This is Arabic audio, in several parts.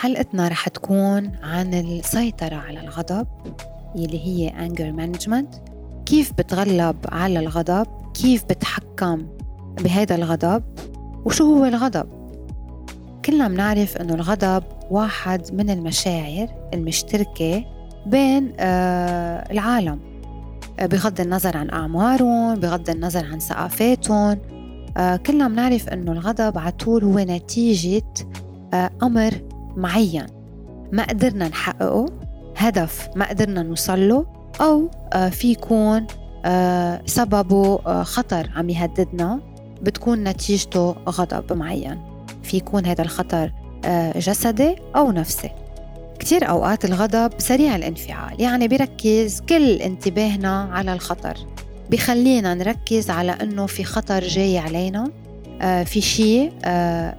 حلقتنا رح تكون عن السيطرة على الغضب يلي هي anger management. كيف بتغلب على الغضب؟ كيف بتحكم بهذا الغضب؟ وشو هو الغضب؟ كلنا بنعرف إنه الغضب واحد من المشاعر المشتركة بين آه العالم. آه بغض النظر عن أعمارهم بغض النظر عن ثقافاتهم. آه كلنا بنعرف إنه الغضب على طول هو نتيجة آه أمر معين. ما قدرنا نحققه هدف ما قدرنا نوصل له أو آه، في يكون آه، سببه آه، خطر عم يهددنا بتكون نتيجته غضب معين. في يكون هذا الخطر جسدي أو نفسي. كتير أوقات الغضب سريع الانفعال يعني بيركز كل انتباهنا على الخطر. بخلينا نركز على أنه في خطر جاي علينا في شيء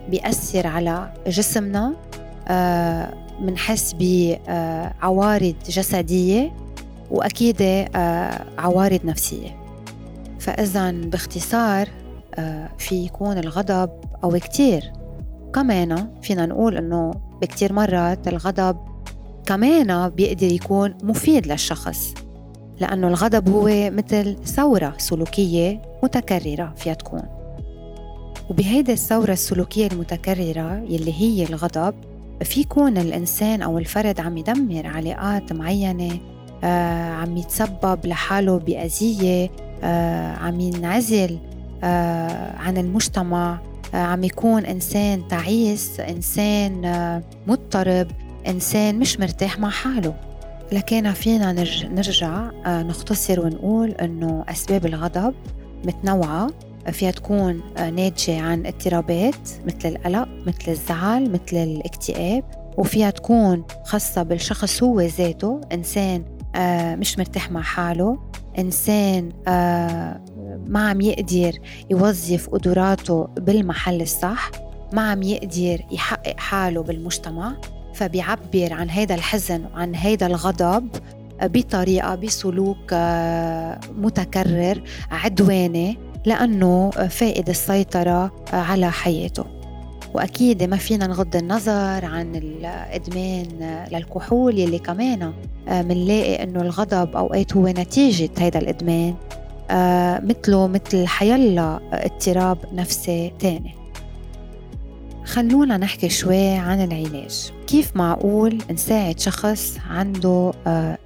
بيأثر على جسمنا منحس بعوارض جسدية وأكيد آه، عوارض نفسية. فإذا باختصار آه، في يكون الغضب أو كتير. كمان فينا نقول إنه بكتير مرات الغضب كمان بيقدر يكون مفيد للشخص لأنه الغضب هو مثل ثورة سلوكية متكررة فيها تكون. وبهيدي الثورة السلوكية المتكررة يلي هي الغضب في يكون الإنسان أو الفرد عم يدمر علاقات معينة آه، عم يتسبب لحاله بأذية آه، عم ينعزل آه، عن المجتمع عم يكون إنسان تعيس إنسان مضطرب إنسان مش مرتاح مع حاله. لكن فينا نرجع نختصر ونقول إنه أسباب الغضب متنوعة. فيها تكون ناتجة عن اضطرابات مثل القلق مثل الزعل مثل الاكتئاب وفيها تكون خاصة بالشخص هو ذاته إنسان آه، مش مرتاح مع حاله إنسان آه، ما عم يقدر يوظف قدراته بالمحل الصح ما عم يقدر يحقق حاله بالمجتمع فبيعبر عن هذا الحزن وعن هذا الغضب بطريقة بسلوك آه، متكرر عدواني لأنه فائد السيطرة على حياته. وأكيد ما فينا نغض النظر عن الإدمان للكحول يلي كمان منلاقي آه، إنه الغضب أوقات هو نتيجة هذا الإدمان آه، مثله مثل حيلا اضطراب نفسي تاني. خلونا نحكي شوي عن العلاج. كيف معقول نساعد شخص عنده آه،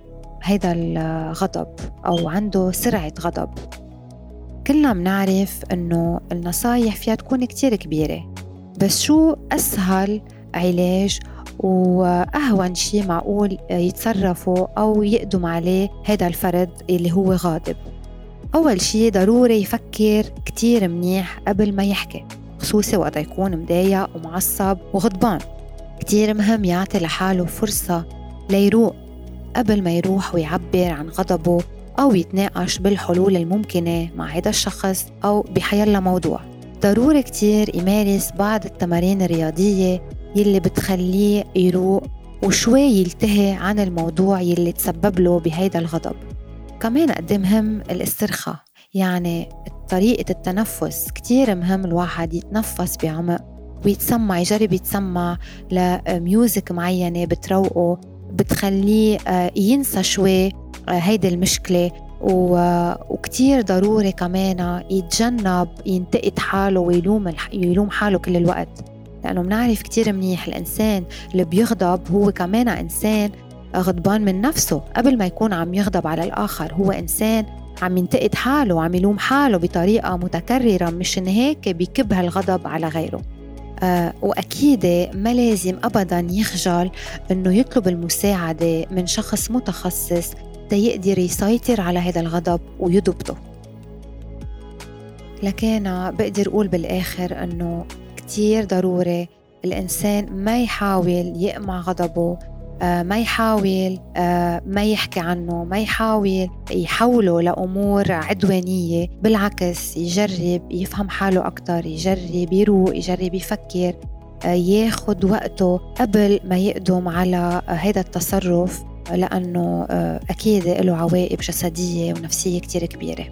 هيدا الغضب أو عنده سرعة غضب؟ كلنا بنعرف إنه النصايح فيها تكون كتير كبيرة. بس شو أسهل علاج وأهون شيء معقول يتصرفوا أو يقدم عليه هذا الفرد اللي هو غاضب؟ أول شيء ضروري يفكر كتير منيح قبل ما يحكي خصوصي وقت يكون مضايق ومعصب وغضبان. كتير مهم يعطي لحاله فرصة ليروق قبل ما يروح ويعبر عن غضبه أو يتناقش بالحلول الممكنة مع هذا الشخص أو بحيلا موضوع. ضروري كتير يمارس بعض التمارين الرياضية يلي بتخليه يروق وشوي يلتهي عن الموضوع يلي تسبب له بهيدا الغضب. كمان قد مهم الاسترخاء يعني طريقة التنفس كتير مهم الواحد يتنفس بعمق ويتسمع يجرب يتسمع لميوزك معينة بتروقه بتخليه آه، ينسى شوي هيدي المشكلة وكتير ضروري كمان يتجنب ينتقد حاله ويلوم يلوم حاله كل الوقت. لأنه بنعرف كتير منيح الإنسان اللي بيغضب هو كمان إنسان غضبان من نفسه. قبل ما يكون عم يغضب على الآخر هو إنسان عم ينتقد حاله وعم يلوم حاله بطريقة متكررة مشان هيك بيكب هالغضب على غيره. آه وأكيد ما لازم أبدا يخجل أنه يطلب المساعدة من شخص متخصص تيقدر يسيطر على هذا الغضب ويضبطه. لكن بقدر أقول بالآخر أنه كتير ضروري الإنسان ما يحاول يقمع غضبه آه، ما يحاول آه، ما يحكي عنه ما يحاول يحوله لأمور عدوانية بالعكس يجرب يفهم حاله أكتر يجرب يروق يجرب يفكر آه، ياخد وقته قبل ما يقدم على هذا التصرف. لأنه أكيد له عواقب جسدية ونفسية كتير كبيرة.